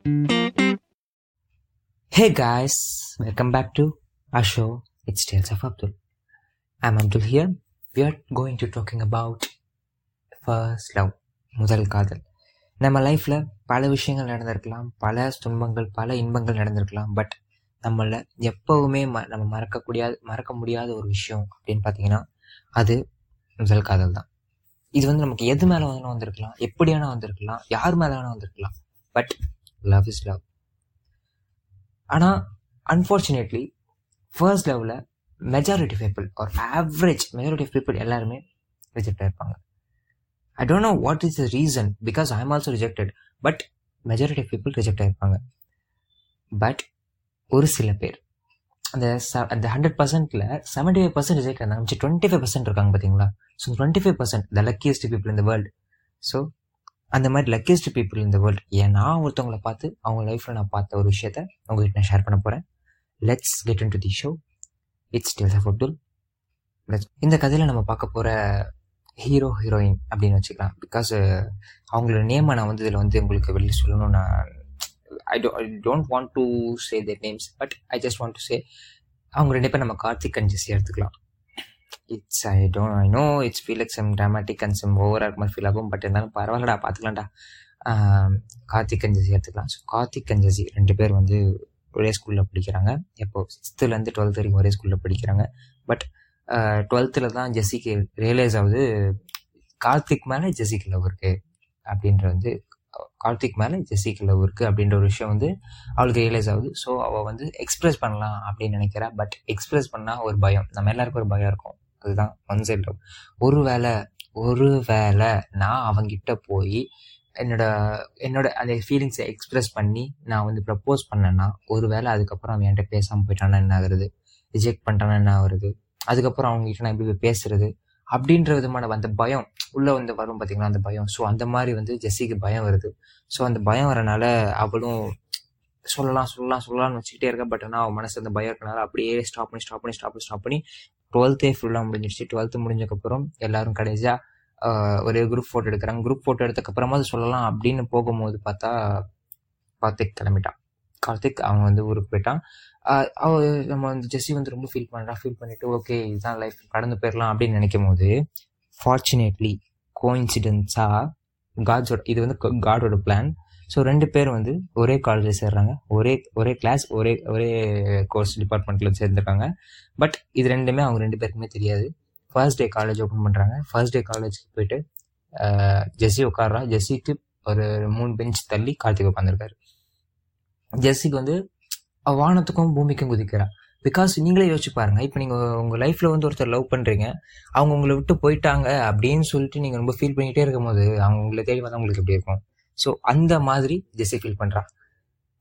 Hey guys, welcome back to our show. It's Tales of Abdul. I'm Abdul here. We are going to talking about first love, முதல் காதல். நம்ம லைஃப்ல பல விஷயங்கள் நடந்திருக்கலாம் பல துன்பங்கள் பல இன்பங்கள் நடந்திருக்கலாம் பட் நம்மள எப்பவுமே ம நம்ம மறக்கக்கூடிய மறக்க முடியாத ஒரு விஷயம் அப்படின்னு பார்த்தீங்கன்னா அது முதல் காதல் தான் இது வந்து நமக்கு எது மேலே வேணா வந்திருக்கலாம் எப்படி வந்திருக்கலாம் யார் மேலே வேணா வந்திருக்கலாம் பட் லவ் இஸ் லவ் ஆனால் அன்ஃபார்ச்சுனேட்லி ஃபர்ஸ்ட் லவ்வில் மெஜாரிட்டி பீப்புள் ஒரு ஆவரேஜ் மெஜாரிட்டி ஆஃப் பீப்புள் எல்லாருமே reject ஆயிருப்பாங்க. I don't know what is the reason because I am also rejected but majority of people reject ஆயிருப்பாங்க. But ஒரு சில பேர் அந்த ச அந்த ஹண்ட்ரட் பர்சன்ட்ல செவன்டி ஃபைவ் பர்சன்ட் ரிஜெக்ட் ஆனாங்க மிச்சம் டுவெண்ட்டி ஃபைவ் பர்சன்ட் இருக்காங்க பார்த்தீங்களா so twenty five percent the luckiest people இந்த வேர்ல்டு ஸோ அந்த மாதிரி லக்கியஸ்ட் பீப்புள் இந்த வேர்ல்டு ஏன் நான் ஒருத்தவங்களை பார்த்து அவங்க லைஃப்பில் நான் பார்த்த ஒரு விஷயத்த உங்ககிட்ட நான் ஷேர் பண்ண போகிறேன் let's get into the show it's tales of Abdul இந்த கதையில் நம்ம பார்க்க போகிற ஹீரோ ஹீரோயின் அப்படின்னு வச்சுக்கலாம். பிகாஸ் அவங்களோட நேமை நான் வந்து இதில் வந்து உங்களுக்கு வெளியே சொல்லணும் நான் I do I don't want to say their names but I just want to say அவங்க ரெண்டு பேர் நம்ம கார்த்திக் அண்ட் ஜெஸ்ஸி எடுத்துக்கலாம். It's I don't I know it's feel like some dramatic and some ஓவராக மாதிரி ஃபீல் ஆகும் பட் இருந்தாலும் பரவாயில்லடா பார்த்துக்கலாம்டா. கார்த்திக் அண்ட் எடுத்துக்கலாம். ஸோ கார்த்திக் அண்ட் ரெண்டு பேர் வந்து ஒரே ஸ்கூலில் படிக்கிறாங்க. இப்போ சிக்ஸ்த்துலேருந்து டுவெல்த் வரைக்கும் ஒரே ஸ்கூலில் படிக்கிறாங்க. பட் டுவெல்த்தில் தான் ஜெஸிக்கு ரியலைஸ் ஆகுது கார்த்திக் மேலே ஜெஸிக்கு லவ் இருக்குது அப்படின்ற வந்து கார்த்திக் மேலே ஜெஸிக்கு லவ் இருக்குது அப்படின்ற ஒரு விஷயம் வந்து அவளுக்கு ரியலைஸ் ஆகுது. ஸோ அவள் வந்து எக்ஸ்ப்ரெஸ் பண்ணலாம் அப்படின்னு நினைக்கிறா. பட் எக்ஸ்ப்ரெஸ் பண்ணால் ஒரு பயம். நம்ம எல்லாருக்கும் ஒரு பயம் இருக்கும். அதுதான் ஒன் சைட் லவ் ஒரு வேளை ஒரு வேளை நான் அவங்கிட்ட போய் என்னோட என்னோட அந்த ஃபீலிங்ஸை எக்ஸ்பிரஸ் பண்ணி நான் வந்து ப்ரப்போஸ் பண்ணேன்னா ஒரு வேளை அதுக்கப்புறம் அவன் என்கிட்ட பேசாமல் போயிட்டானா என்ன ஆகுறது? ரிஜெக்ட் பண்ணிட்டானா என்ன ஆகுறது? அதுக்கப்புறம் அவங்ககிட்ட நான் எப்படி பேசுறது? அப்படின்ற விதமான அந்த பயம் உள்ளே வந்து வரும் பார்த்தீங்களா அந்த பயம். ஸோ அந்த மாதிரி வந்து ஜெஸ்ஸிக்கு பயம் வருது. ஸோ அந்த பயம் வரனால அவளும் சொல்லலாம் சொல்லலாம் சொல்லலாம்னு வச்சுக்கிட்டே இருக்கா. பட் ஆனால் அவன் மனசு அந்த பயம் இருக்கனால அப்படியே ஸ்டாப் பண்ணி ஸ்டாப் பண்ணி ஸ்டாப் பண்ணி ஸ்டாப் பண்ணி டுவெல்த்தே ஃபுல்லாக முடிஞ்சிடுச்சு டுவெல்த்து முடிஞ்சக்கப்புறம் எல்லாரும் கடைசியாக ஒரே குரூப் ஃபோட்டோ எடுக்கிறாங்க. குரூப் ஃபோட்டோ எடுத்தக்கப்புறமா அது சொல்லலாம் அப்படின்னு போகும்போது பார்த்தா கார்த்திக் கிளம்பிட்டான். கார்த்திக் அவன் வந்து ஊருக்கு போயிட்டான். அவ நம்ம வந்து ஜெஸ்ஸி வந்து ரொம்ப ஃபீல் பண்ணுறான் ஃபீல் பண்ணிட்டு ஓகே இதுதான் லைஃப் கடந்து போயிடலாம். அப்படின்னு நினைக்கும் போது ஃபார்ச்சுனேட்லி கோயின்சிடென்ஸாக காட்ஸோட இது வந்து காடோட பிளான் ஸோ ரெண்டு பேர் வந்து ஒரே காலேஜில் சேர்றாங்க. ஒரே ஒரே கிளாஸ் ஒரே ஒரே கோர்ஸ் டிபார்ட்மெண்ட்டில் சேர்ந்துருக்காங்க. பட் இது ரெண்டுமே அவங்க ரெண்டு பேருக்குமே தெரியாது. ஃபர்ஸ்ட் டே காலேஜ் ஓப்பன் பண்ணுறாங்க ஃபர்ஸ்ட் டே காலேஜுக்கு போயிட்டு ஜெஸ்ஸி உட்காடுறா ஜெஸ்ஸிக்கு ஒரு மூணு பெஞ்ச் தள்ளி கார்த்திக் உட்காந்துருக்காரு ஜெஸ்ஸிக்கு வந்து வானத்துக்கும் பூமிக்கும் குதிக்கிறான் பிகாஸ் நீங்களே யோசிச்சு பாருங்க. இப்போ நீங்கள் உங்கள் லைஃப்பில் வந்து ஒருத்தர் லவ் பண்ணுறீங்க அவங்க உங்களை விட்டு போயிட்டாங்க அப்படின்னு சொல்லிட்டு நீங்கள் ரொம்ப ஃபீல் பண்ணிகிட்டே இருக்கும் போது அவங்க உங்களை தேடி வந்தால் உங்களுக்கு எப்படி இருக்கும்? ஸோ அந்த மாதிரி ஜெஸ்ஸி ஃபீல் பண்ணுறா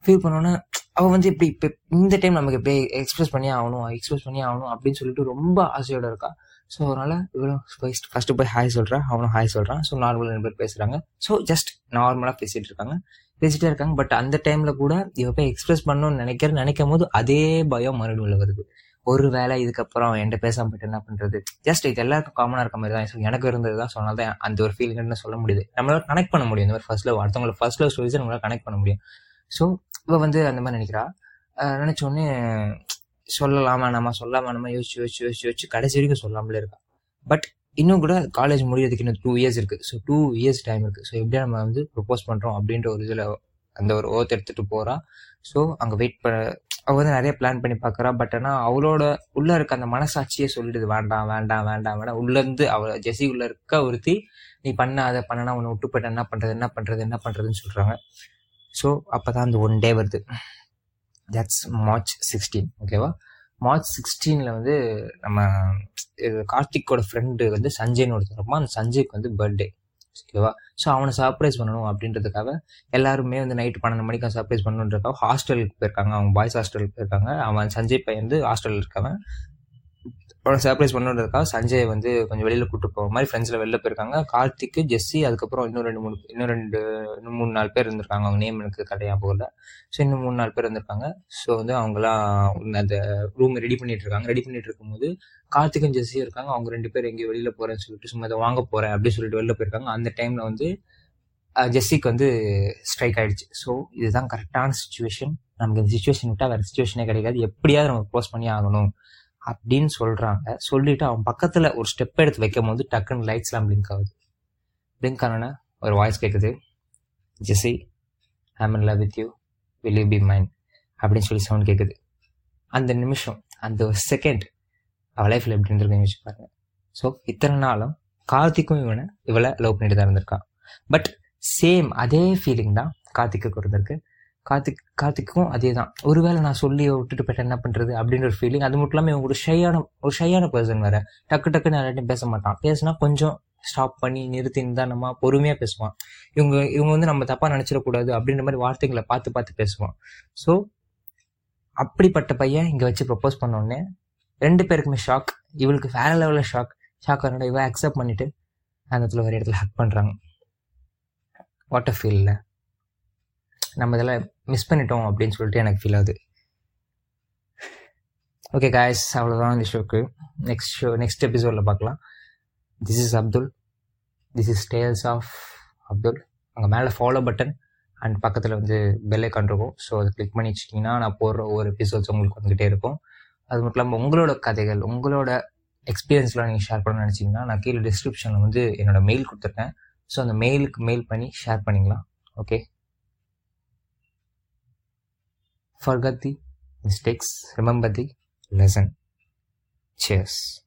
ஃபீல் பண்ணோன்னா அவள் வந்து இப்படி இப்போ இந்த டைம் நமக்கு எப்படி எக்ஸ்பிரஸ் பண்ணி ஆகணும் எக்ஸ்பிரஸ் பண்ணி ஆகணும் அப்படின்னு சொல்லிட்டு ரொம்ப ஆசையோட இருக்கா. ஸோ அதனால் இவ்வளோ ஃபர்ஸ்ட் ஃபஸ்ட்டு போய் ஹாய் சொல்கிறான் அவனும் ஹாய் சொல்கிறான் ஸோ நார்மலாக ரெண்டு பேர் பேசுகிறாங்க ஸோ ஜஸ்ட் நார்மலாக பேசிகிட்டு இருக்காங்க. பேசிகிட்டே இருக்காங்க. பட் அந்த டைமில் கூட இவ போய் எக்ஸ்பிரஸ் பண்ணணும்னு நினைக்கிற நினைக்கும் போது அதே பயம் மறுபடியும் வருது. ஒரு வேலை இதுக்கப்புறம் என்கிட்ட பேசாம போயிட்டு என்ன பண்ணுறது ஜஸ்ட் இது எல்லாருக்கும் காமனாக இருக்க மாதிரி தான். ஸோ எனக்கு இருந்தது தான். சொன்னால் தான் அந்த ஒரு ஃபீலிங்னு சொல்ல முடியுது. நம்மளால கனெக்ட் பண்ண முடியும். இந்த மாதிரி ஃபர்ஸ்ட் லவ் அடுத்தவங்களை ஃபர்ஸ்ட் லவ் ஸ்டோரிஸ் நம்மளால கனெக்ட் பண்ண முடியும். ஸோ இவ வந்து அந்த மாதிரி நினைக்கிறா. நினைச்சோடனே சொல்லலாம் வேணாமா சொல்லலாம் வேணாமா யோசிச்சு யோசிச்சு யோசிச்சு யோசிச்சு கடைசி வரைக்கும் சொல்லாமலே இருக்கா. பட் இன்னும் கூட காலேஜ் முடியறதுக்கு இன்னும் டூ இயர்ஸ் இருக்குது ஸோ டூ இயர்ஸ் டைம் இருக்குது ஸோ எப்படியா நம்ம வந்து ப்ரொப்போஸ் பண்ணுறோம் அப்படின்ற ஒரு இதில் அந்த ஒரு ஓத் எடுத்துகிட்டு போகிறா ஸோ அங்கே வெயிட் பண்ண அவள் வந்து நிறைய பிளான் பண்ணி பார்க்குறா. பட் ஆனால் அவளோட உள்ளே இருக்க அந்த மனசாட்சியே சொல்லிடுது வேண்டாம் வேண்டாம் வேண்டாம் வேண்டாம். உள்ளேருந்து அவள் ஜெசி உள்ளே இருக்க ஒருத்தி நீ பண்ண அதை பண்ணனா உன்னை விட்டு போயிட்டு என்ன பண்ணுறது என்ன பண்ணுறது என்ன பண்ணுறதுன்னு சொல்கிறாங்க ஸோ அப்போ தான் அந்த ஒன் டே வருது. தட்ஸ் மார்ச் சிக்ஸ்டீன் ஓகேவா மார்ச் சிக்ஸ்டீனில் வந்து நம்ம கார்த்திக்கோட ஃப்ரெண்டு வந்து சஞ்சய்னு ஒருத்தர் இருப்பான். அந்த சஞ்சய்க்கு வந்து பர்த்டே ஓகேவா? ஸோ அவனை சர்ப்ரைஸ் பண்ணணும் அப்படின்றதுக்காக எல்லாருமே வந்து நைட்டு பன்னெண்டு மணிக்கு சர்ப்ரைஸ் பண்ணணுன்றக்காக ஹாஸ்டலுக்கு போயிருக்காங்க. அவங்க பாய்ஸ் ஹாஸ்டலுக்கு போயிருக்காங்க. அவன் சஞ்சய் பையன் வந்து ஹாஸ்டலில் இருக்கவன். உனக்கு சர்ப்ரைஸ் பண்ணுறதுக்காக சஞ்சய் வந்து கொஞ்சம் வெளியில் கூப்பிட்டு போகிற மாதிரி ஃப்ரெண்ட்ஸில் வெளில போயிருக்காங்க. கார்த்திக்கு ஜெஸ்ஸி அதுக்கப்புறம் இன்னும் ரெண்டு மூணு இன்னும் ரெண்டு இன்னும் மூணு நாலு பேர் இருந்திருக்காங்க. அவங்க நேம் எனக்கு கடையாக போகல. ஸோ இன்னும் மூணு நாலு பேர் இருந்திருக்காங்க. ஸோ வந்து அவங்களாம் அந்த ரூம் ரெடி பண்ணிட்டு இருக்காங்க. ரெடி பண்ணிட்டு இருக்கும்போது கார்த்திக்கும் ஜெஸ்ஸியும் இருக்காங்க. அவங்க ரெண்டு பேர் எங்கேயும் வெளியில் போகிறேன்னு சொல்லிட்டு சும்மா இதை வாங்க போகிறேன் அப்படின்னு சொல்லிட்டு வெளில போயிருக்காங்க. அந்த டைமில் வந்து ஜெஸ்ஸிக்கு வந்து ஸ்ட்ரைக் ஆயிடுச்சு. ஸோ இதுதான் கரெக்டான சுச்சுவேஷன் நமக்கு இந்த சுச்சுவேஷன் விட்டால் வேறு சுச்சுவேஷனே கிடைக்காது. எப்படியாவது நம்ம க்ளோஸ் பண்ணி ஆகணும். அப்படின்னு சொல்கிறாங்க சொல்லிட்டு அவன் பக்கத்தில் ஒரு ஸ்டெப் எடுத்து வைக்கும் போது டக்குன்னு லைட்ஸ்லாம் பிளிங்க் ஆகுது. பிளிங்க் ஆனோன்னே ஒரு வாய்ஸ் கேட்குது Jessie I'm in love with you will you be mind அப்படின்னு சொல்லி சவுண்ட் கேட்குது அந்த நிமிஷம் அந்த ஒரு செகண்ட் அவள் லைஃப்பில் எப்படி இருந்திருக்குன்னு யோசிச்சு பாருங்க. ஸோ இத்தனை நாளும் கார்த்திக்கும் இவனை இவளை லவ் பண்ணிட்டு தான் இருந்திருக்கான் பட் சேம் அதே ஃபீலிங் தான் கார்த்திக்கு இருந்திருக்கு. கார்த்திக் கார்த்திக்கும் அதே தான் ஒருவேளை நான் சொல்லி விட்டுட்டு போயிட்டு என்ன பண்ணுறது அப்படின்ற ஒரு ஃபீலிங் அது மட்டும் இல்லாமல் இவங்க ஒரு ஷையான ஒரு ஷையான பர்சன் வேற. டக்கு டக்குன்னு யார்ட்டையும் பேச மாட்டான். பேசினா கொஞ்சம் ஸ்டாப் பண்ணி நிறுத்தி நிதானமாக பொறுமையாக பேசுவான். இவங்க இவங்க வந்து நம்ம தப்பாக நினச்சிடக்கூடாது அப்படின்ற மாதிரி வார்த்தைகளை பார்த்து பார்த்து பேசுவான். ஸோ அப்படிப்பட்ட பையன் இங்கே வச்சு ப்ரப்போஸ் பண்ணோடனே ரெண்டு பேருக்குமே ஷாக் இவளுக்கு வேற லெவலில் ஷாக் ஷாக் ஆனோட இவ அக்செப்ட் பண்ணிட்டு அந்த இடத்துல ஒரு இடத்துல ஹக் பண்ணுறாங்க வாட் அ ஃபீல்ல நம்ம இதெல்லாம் மிஸ் பண்ணிட்டோம் அப்படின்னு சொல்லிட்டு எனக்கு ஃபீல் ஆகுது. ஓகே காய்ஸ் அவ்வளோதான் இந்த ஷோக்கு நெக்ஸ்ட் ஷோ நெக்ஸ்ட் எபிசோடில் பார்க்கலாம். This is Abdul this is tales of Abdul அங்கே மேலே ஃபாலோ பட்டன் அண்ட் பக்கத்தில் வந்து பெல் ஐக்கான் இருக்கும். ஸோ அதை கிளிக் பண்ணி வச்சிட்டிங்கன்னா நான் போடுற ஒவ்வொரு எபிசோட்ஸ் உங்களுக்கு வந்துகிட்டே இருக்கும். அது மட்டும் இல்லாமல் உங்களோட கதைகள் உங்களோட எக்ஸ்பீரியன்ஸ்லாம் நீங்கள் ஷேர் பண்ண நினச்சிங்கன்னா நான் கீழே டிஸ்கிரிப்ஷனில் வந்து என்னோட மெயில் கொடுத்துருக்கேன். ஸோ அந்த மெயிலுக்கு மெயில் பண்ணி ஷேர் பண்ணிக்கலாம். Okay forget the mistakes remember the lesson. Cheers